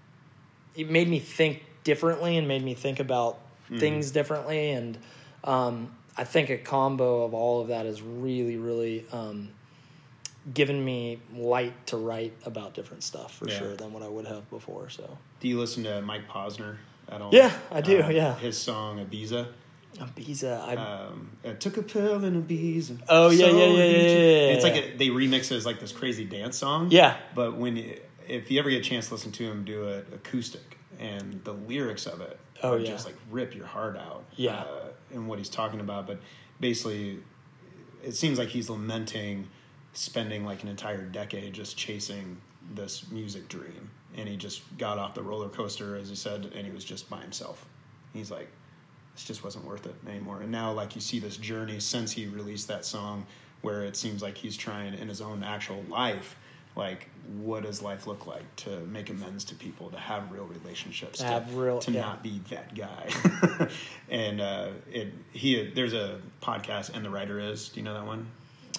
it made me think differently and made me think about Mm-hmm. things differently and um, i think a combo of all of that has really really um, given me light to write about different stuff for Yeah. sure than what i would have before so Do you listen to Mike Posner Yeah, I do, Uh, yeah. His song Ibiza. Ibiza, I, Um, I took a pill in Ibiza. Oh, yeah, So yeah, yeah, yeah, yeah, It's like a, they remix it as like this crazy dance song. Yeah. But when if you ever get a chance to listen to him do it acoustic and the lyrics of it Oh, yeah. just like rip your heart out. Yeah. Uh, and what he's talking about, but basically, it seems like he's lamenting spending like an entire decade just chasing this music dream, and he just got off the roller coaster, as he said, and he was just by himself. He's like, this just wasn't worth it anymore. And now, like, you see this journey since he released that song, where it seems like he's trying in his own actual life, like, what does life look like to make amends to people, to have real relationships, To have real- to yeah. not be that guy. and uh, it he there's a podcast, and the writer is. Do you know that one?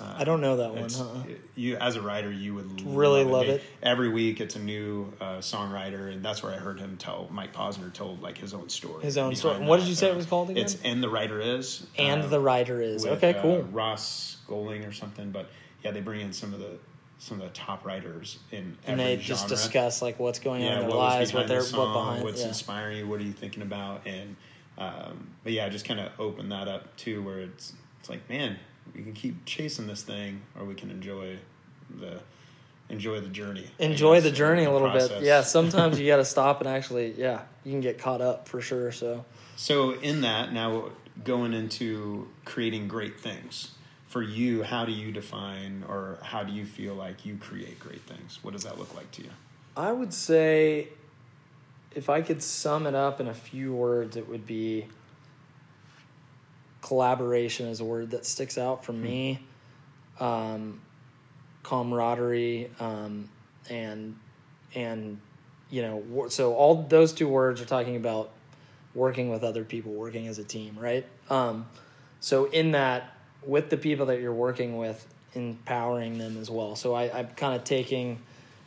Uh, I don't know that one. Huh? You as a writer, you would Really love They- it. Every week, it's a new uh, songwriter, and that's where I heard him tell. Mike Posner told like his own story. His own story. What did you say it Uh, was called again? It's and the writer is And uh, the writer is with, okay. uh, Cool. Ross Golan or something, but yeah, they bring in some of the some of the top writers in and they just discuss like what's going on in their what lives, what they're the song, what behind. what's yeah. inspiring you, what are you thinking about, and um, but yeah, just kind of open that up too, where it's it's like, man, we can keep chasing this thing, or we can enjoy the enjoy the journey, Enjoy the journey the a little bit. Yeah, sometimes you got to stop and actually, yeah, you can get caught up for sure. So So in that, now going into creating great things for you, how do you define or how do you feel like you create great things? What does that look like to you? I would say, if I could sum it up in a few words, it would be collaboration is a word that sticks out for me. Um, camaraderie um, and and you know so all those two words are talking about working with other people, working as a team, right? Um, so in that, with the people that you're working with, empowering them as well. So I, I'm kind of taking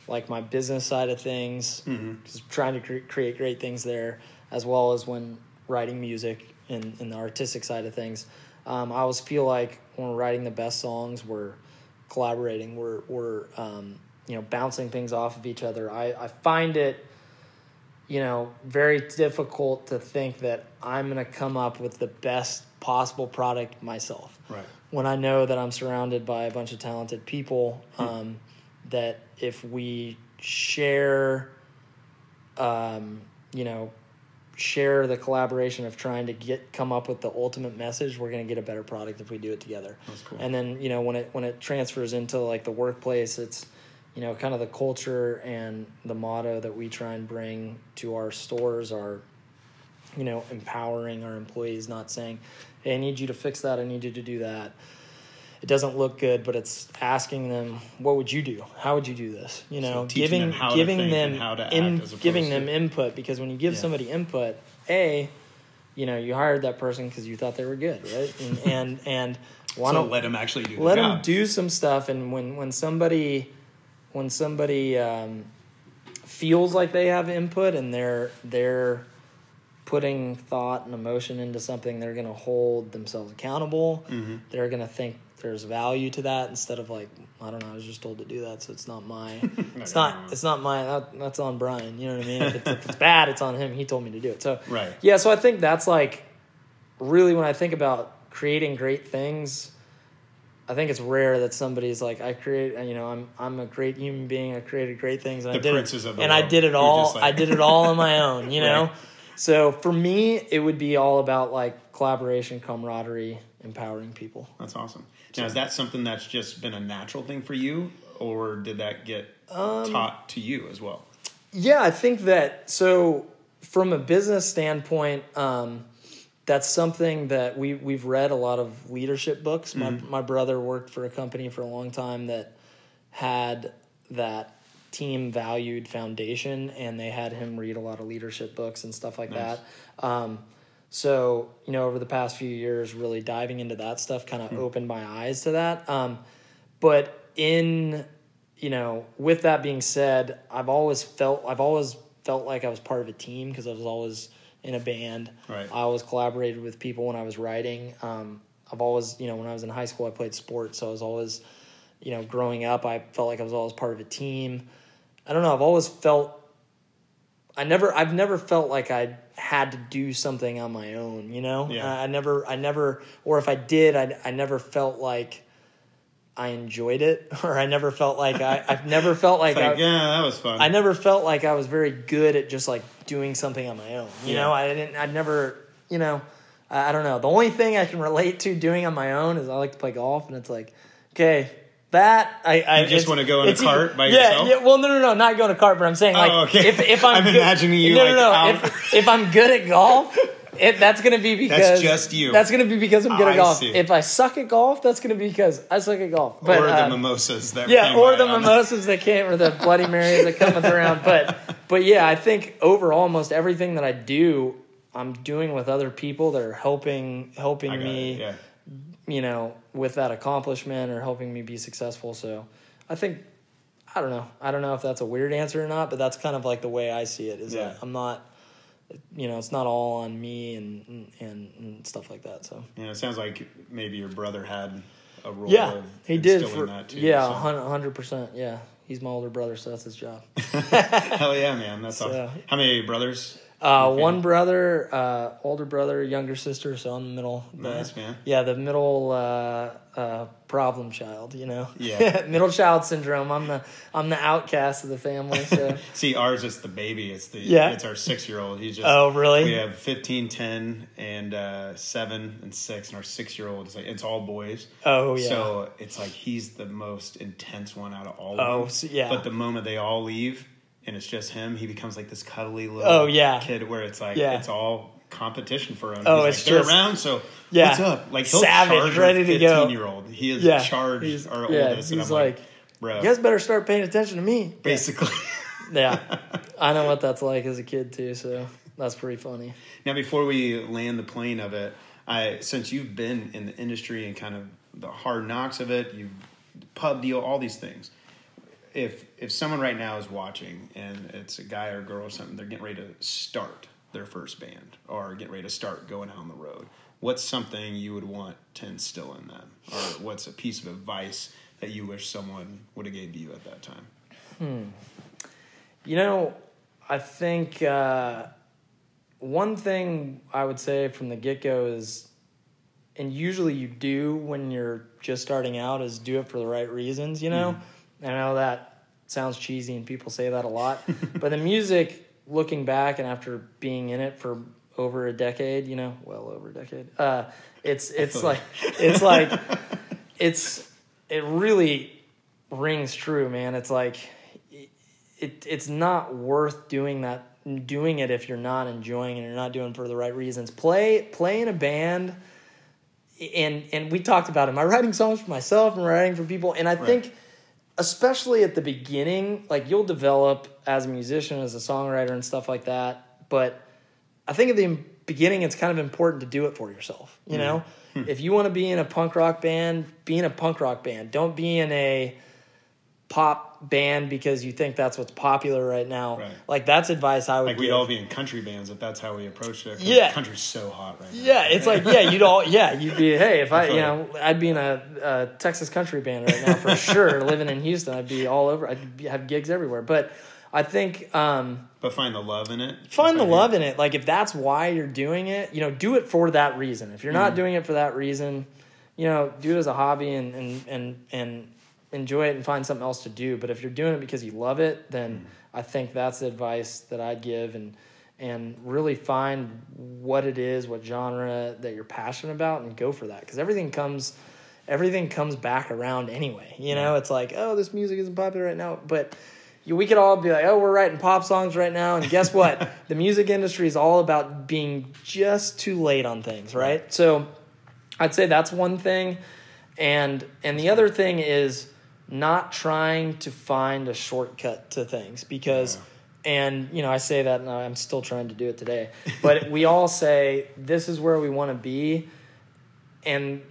like my business side of things, just trying to cre- create great things there, as well as when writing music and, and the artistic side of things. Um, I always feel like when we're writing the best songs, we're collaborating, we're, we're um, you know, bouncing things off of each other. I, I find it, you know, very difficult to think that I'm going to come up with the best possible product myself. Right. When I know that I'm surrounded by a bunch of talented people, um, that if we share, um, you know, share the collaboration of trying to get come up with the ultimate message, we're going to get a better product if we do it together. That's cool. And then you know when it when it transfers into like the workplace, it's you know kind of the culture and the motto that we try and bring to our stores are you know empowering our employees, not saying, "Hey, I need you to fix that. I need you to do that." It doesn't look good, but it's asking them, "What would you do? How would you do this?" You know, teaching giving them how giving them in, giving to- them input because when you give Yeah. somebody input, a you know you hired that person because you thought they were good, right? And and, and why so don't let them actually do. let the them do some stuff and when when somebody when somebody um, feels like they have input and they're they're putting thought and emotion into something they're going to hold themselves accountable Mm-hmm. they're going to think there's value to that instead of like i don't know i was just told to do that so it's not my it's not it's not my that, that's on brian you know what i mean if it's, if it's bad it's on him he told me to do it so Right. yeah so i think that's like really when i think about creating great things I think it's rare that somebody's like, I create, you know, I'm I'm a great human being. I created great things, and I did it, the and I did it all. like- I did it all on my own, you know. Right. So for me, it would be all about like collaboration, camaraderie, empowering people. That's awesome. Now, is that something that's just been a natural thing for you, or did that get Um, taught to you as well? Yeah, I think that so from a business standpoint, um, that's something that we we've read a lot of leadership books. My my brother worked for a company for a long time that had that team valued foundation, and they had him read a lot of leadership books and stuff like Nice. that. Um, so you know, over the past few years, really diving into that stuff kind of opened my eyes to that. Um, but in you know, with that being said, I've always felt I've always felt like I was part of a team because I was always in a band. Right. I always collaborated with people when I was writing. Um, I've always, you know, when I was in high school, I played sports, so I was always, you know, growing up, I felt like I was always part of a team. I don't know. I've always felt. I never. I've never felt like I had to do something on my own. You know. Yeah. I, I never. I never. Or if I did, I. I never felt like. I enjoyed it, or I never felt like I. I've never felt like, like, I. yeah, that was fun. I never felt like I was very good at just like doing something on my own. You Yeah. know, I didn't. I never. You know, I, I don't know. The only thing I can relate to doing on my own is I like to play golf, and it's like, okay, that I. I just wanna go in a cart by yeah, yourself? Yeah, well, no, no, no, not go in a cart, but I'm saying like, Oh, okay. if if I'm, I'm good- imagining you, no, like, no, no. If if I'm good at golf. It, that's gonna be because just you. That's gonna be because I'm good I at golf. see. If I suck at golf, that's gonna be because I suck at golf. But, or the uh, mimosas that yeah, came or the mimosas that came, or the Bloody Marys that come around. But but yeah, I think overall, almost everything that I do, I'm doing with other people that are helping helping me, it, yeah. You know, with that accomplishment or helping me be successful. So I think I don't know. I don't know if that's a weird answer or not, but that's kind of like the way I see it. Is Yeah. that I'm not, you know, it's not all on me and and, and stuff like that. So. You know, it sounds like maybe your brother had a role. Yeah, of he did for that too. yeah, so. hundred percent. Yeah, he's my older brother, so that's his job. Hell yeah, man, that's So- awesome. How many brothers? Uh, Okay. one brother, uh, older brother, younger sister, so I'm the middle. the- Nice, man. Yeah, the middle uh, uh, problem child. You know. Yeah. middle child syndrome. I'm the I'm the outcast of the family. So. See, ours is the baby. It's the Yeah. It's our six year old. He's just. oh really? We have 15, 10, and uh, seven and six, and our six year old is like it's all boys. Oh yeah. So it's like he's the most intense one out of all of Oh, them. so- yeah. But the moment they all leave and it's just him, he becomes like this cuddly little Oh, yeah. kid where it's like Yeah. it's all competition for him. Oh, He's it's like, they're just- around, so Yeah. what's up? Like he'll Savage, charge ready to go. year old. He is yeah. charged He's- our yeah, oldest. and He's I'm like, bro, you guys better start paying attention to me. basically. Yeah, I know what that's like as a kid too. So that's pretty funny. Now, before we land the plane of it, I since you've been in the industry and kind of the hard knocks of it, you pub deal, all these things. If if someone right now is watching and it's a guy or girl or something, they're getting ready to start their first band or getting ready to start going out on the road, what's something you would want to instill in them, or what's a piece of advice that you wish someone would have gave to you at that time? You know, I think uh, one thing I would say from the get go is, and usually you do when you're just starting out, is do it for the right reasons. You know, I know that sounds cheesy and people say that a lot, but the music, looking back and after being in it for over a decade, you know, well over a decade, uh, it's it's like it's like it's it really rings true, man. It's like it it's not worth doing that doing it if you're not enjoying it and you're not doing it for the right reasons. Play play in a band and and we talked about it. am I writing songs for myself and writing for people and I think especially at the beginning like you'll develop as a musician as a songwriter and stuff like that but I think at the beginning it's kind of important to do it for yourself you mm-hmm. know? Hmm. If you want to be in a punk rock band be in a punk rock band. Don't be in a pop band because you think that's what's popular right now. Right. Like that's advice I would Like we'd give. all be in country bands if that's how we approached it. Yeah. country's so hot right now. yeah, it's like yeah, you'd all yeah, you'd be hey if I you know I'd be in a, a Texas country band right now for sure. Living in Houston, I'd be all over. I'd be, have gigs everywhere. But I think um, But find the love in it. find the love in it. Like if that's why you're doing it, you know, do it for that reason. If you're not Mm-hmm. doing it for that reason, you know, do it as a hobby and and and and enjoy it and find something else to do. But if you're doing it because you love it, then Mm-hmm. I think that's the advice that I'd give and and really find what it is, what genre that you're passionate about and go for that because everything comes everything comes back around anyway. You know, it's like, oh, this music isn't popular right now, but we could all be like, oh, we're writing pop songs right now, and guess what? the music industry is all about being just too late on things, right? So, I'd say that's one thing, and and the other thing is not trying to find a shortcut to things because. And you know, I say that, and I'm still trying to do it today. But we all say this is where we want to be, and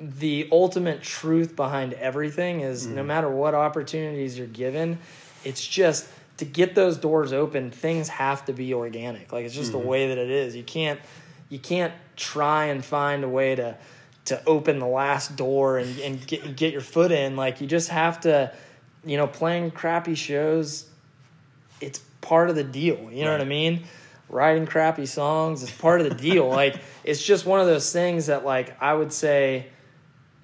the ultimate truth behind everything is no mm. matter what opportunities you're given, it's just to get those doors open, things have to be organic. Like it's just the mm-hmm. way that it is. You can't you can't try and find a way to to open the last door and, and get get your foot in. Like you just have to, you know, playing crappy shows, it's part of the deal. You know what I mean? Writing crappy songs is part of the deal. like it's just one of those things that like I would say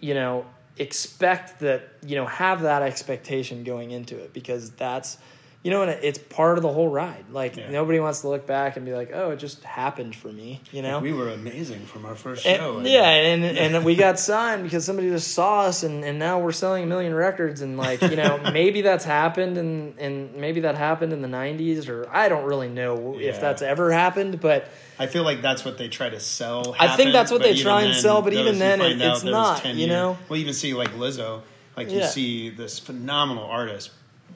you know, expect that, you know, have that expectation going into it because that's, you know, and it's part of the whole ride. Like Yeah. nobody wants to look back and be like, oh, it just happened for me, you know? We were amazing from our first And- show. yeah, and and we got signed because somebody just saw us, and, and now we're selling a million records, and like you know maybe that's happened, and and maybe that happened in the '90s, or I don't really know Yeah. if that's ever happened, but I feel like that's what they try to sell. I think that's what they try and sell, but even then, it- it's not, 10 you know? Well, even see like Lizzo, like you see this phenomenal artist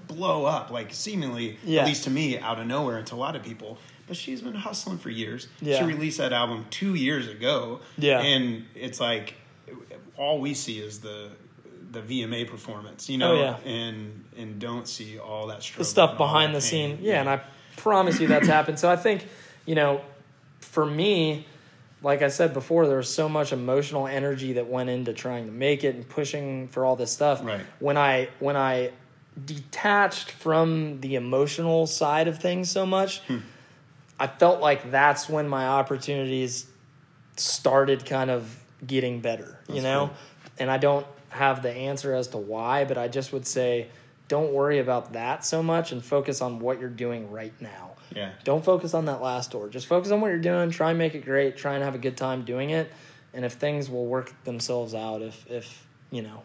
blow up, like seemingly, Yeah. at least to me, out of nowhere, and to a lot of people. But she's been hustling for years. Yeah. She released that album two years ago. Yeah. and it's like all we see is the the VMA performance, you know, Oh, yeah. and and don't see all that struggle the stuff behind the pain. scene. Yeah, and I promise you that's happened. So I think, you know, for me, like I said before, there was so much emotional energy that went into trying to make it and pushing for all this stuff. Right. When I when I detached from the emotional side of things so much, Hmm. I felt like that's when my opportunities started kind of getting better, you know? cool. And I don't have the answer as to why, but I just would say don't worry about that so much and focus on what you're doing right now. Yeah. Don't focus on that last door. Just focus on what you're doing, try and make it great, try and have a good time doing it. And if things will work themselves out if if, you know,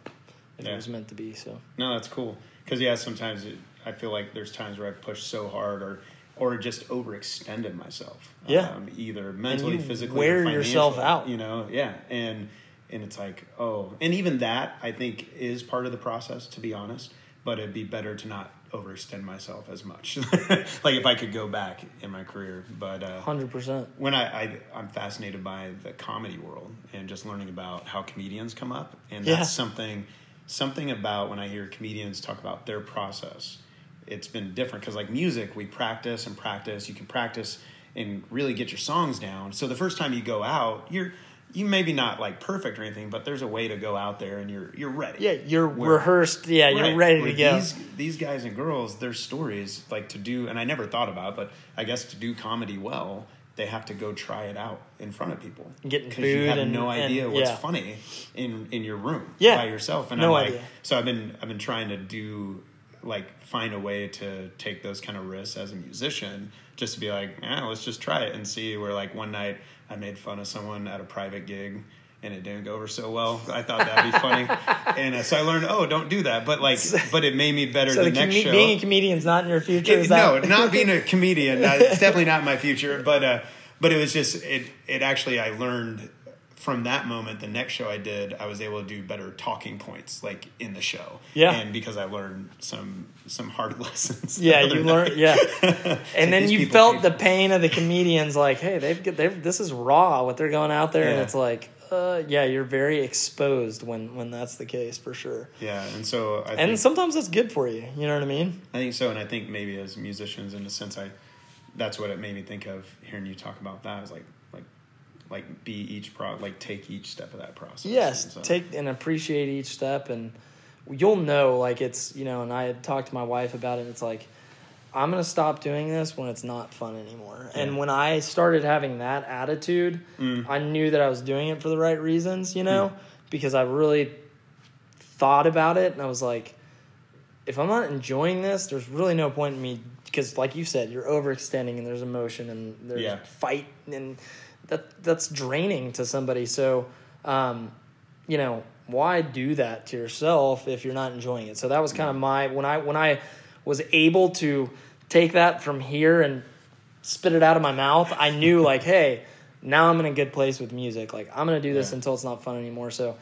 if Yeah. it was meant to be. So No, that's cool. Because yeah, sometimes it, I feel like there's times where I've pushed so hard or or just overextended myself. Yeah. Um, either mentally, you physically, wear yourself out. You know, yeah, and and it's like oh, and even that I think is part of the process. To be honest, but it'd be better to not overextend myself as much. like if I could go back in my career, but uh, hundred percent. when I, I I'm fascinated by the comedy world and just learning about how comedians come up, and that's Yeah. something something about when I hear comedians talk about their process. It's been different because like music, we practice and practice. You can practice and really get your songs down. So the first time you go out, you're you maybe not like perfect or anything, but there's a way to go out there and you're you're ready. Yeah, you're Where- rehearsed. Yeah, you're Right. ready to go. These, these guys and girls, their stories, like to do, and I never thought about, it, but I guess to do comedy well, they have to go try it out in front of people. Getting because you have and- no and- idea what's yeah. funny in in your room Yeah. by yourself. And No I'm like, idea. so I've been I've been trying to do like find a way to take those kind of risks as a musician, just to be like, yeah, let's just try it and see. Where like one night I made fun of someone at a private gig. And it didn't go over so well. I thought that'd be funny, and uh, so I learned, oh, don't do that. But like, but it made me better So the, the next com- show. being a comedian's not in your future. It- no, not being a comedian. It's definitely not in my future. But uh, but it was just it. It actually I learned from that moment. The next show I did, I was able to do better talking points like in the show. Yeah. and because I learned some some hard lessons. Yeah, you night. learn. Yeah, and then you felt paid the pain of the comedians. Like, hey, they've got they've this is raw what they're going out there, and it's like, uh, yeah, you're very exposed when when that's the case for sure. Yeah, and so I And sometimes that's good for you. You know what I mean? I think so, and I think maybe as musicians, in a sense, I that's what it made me think of hearing you talk about that. Is like like like be each pro like take each step of that process. Yes, And so- take and appreciate each step, and you'll know. Like it's you know, and I had talked to my wife about it. And it's like I'm gonna stop doing this when it's not fun anymore. And when I started having that attitude, Mm. I knew that I was doing it for the right reasons. You know, because I really thought about it, and I was like, if I'm not enjoying this, there's really no point in me. Because, like you said, you're overextending, and there's emotion, and there's Yeah. fight, and that that's draining to somebody. So, um, you know, why do that to yourself if you're not enjoying it? So that was kind of my when I when I was able to take that from here and spit it out of my mouth, I knew like, hey, now I'm in a good place with music. Like I'm gonna do this Yeah. until it's not fun anymore. So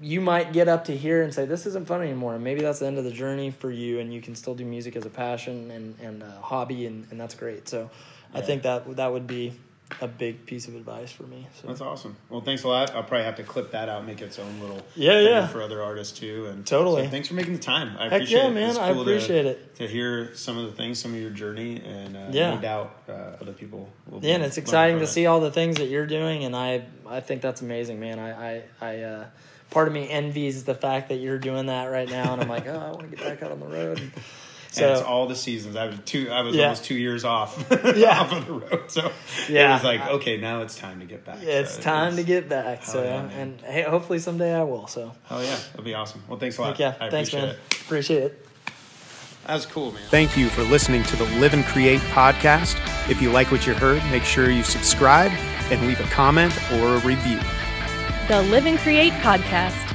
you might get up to here and say this isn't fun anymore and maybe that's the end of the journey for you and you can still do music as a passion and, and a hobby and, and that's great so i think that that would be a big piece of advice for me so That's awesome. Well, thanks a lot. I'll probably have to clip that out, and make its own little Yeah, thing yeah. for other artists too. And Totally. so thanks for making the time. I Heck appreciate yeah, it. man. It's I appreciate to, it. to hear some of the things, some of your journey, and uh, Yeah. no doubt uh, other people. Will yeah and it's exciting to it. see all the things that you're doing and i i think that's amazing man i i, I uh, part of me envies the fact that you're doing that right now and i'm like oh i want to get back out on the road and and it's so all the seasons. I was two. I was Yeah. almost two years off. Yeah. off of the road. So Yeah. it was like, okay, now it's time to get back. yeah, it's So time was- to get back so yeah, and hey hopefully someday i will so Oh yeah, it'll be awesome. Well, thanks a lot. Heck yeah I thanks appreciate man It. appreciate it That was cool, man. Thank you for listening to the Live and Create podcast. If you like what you heard, make sure you subscribe and leave a comment or a review. The Live and Create Podcast.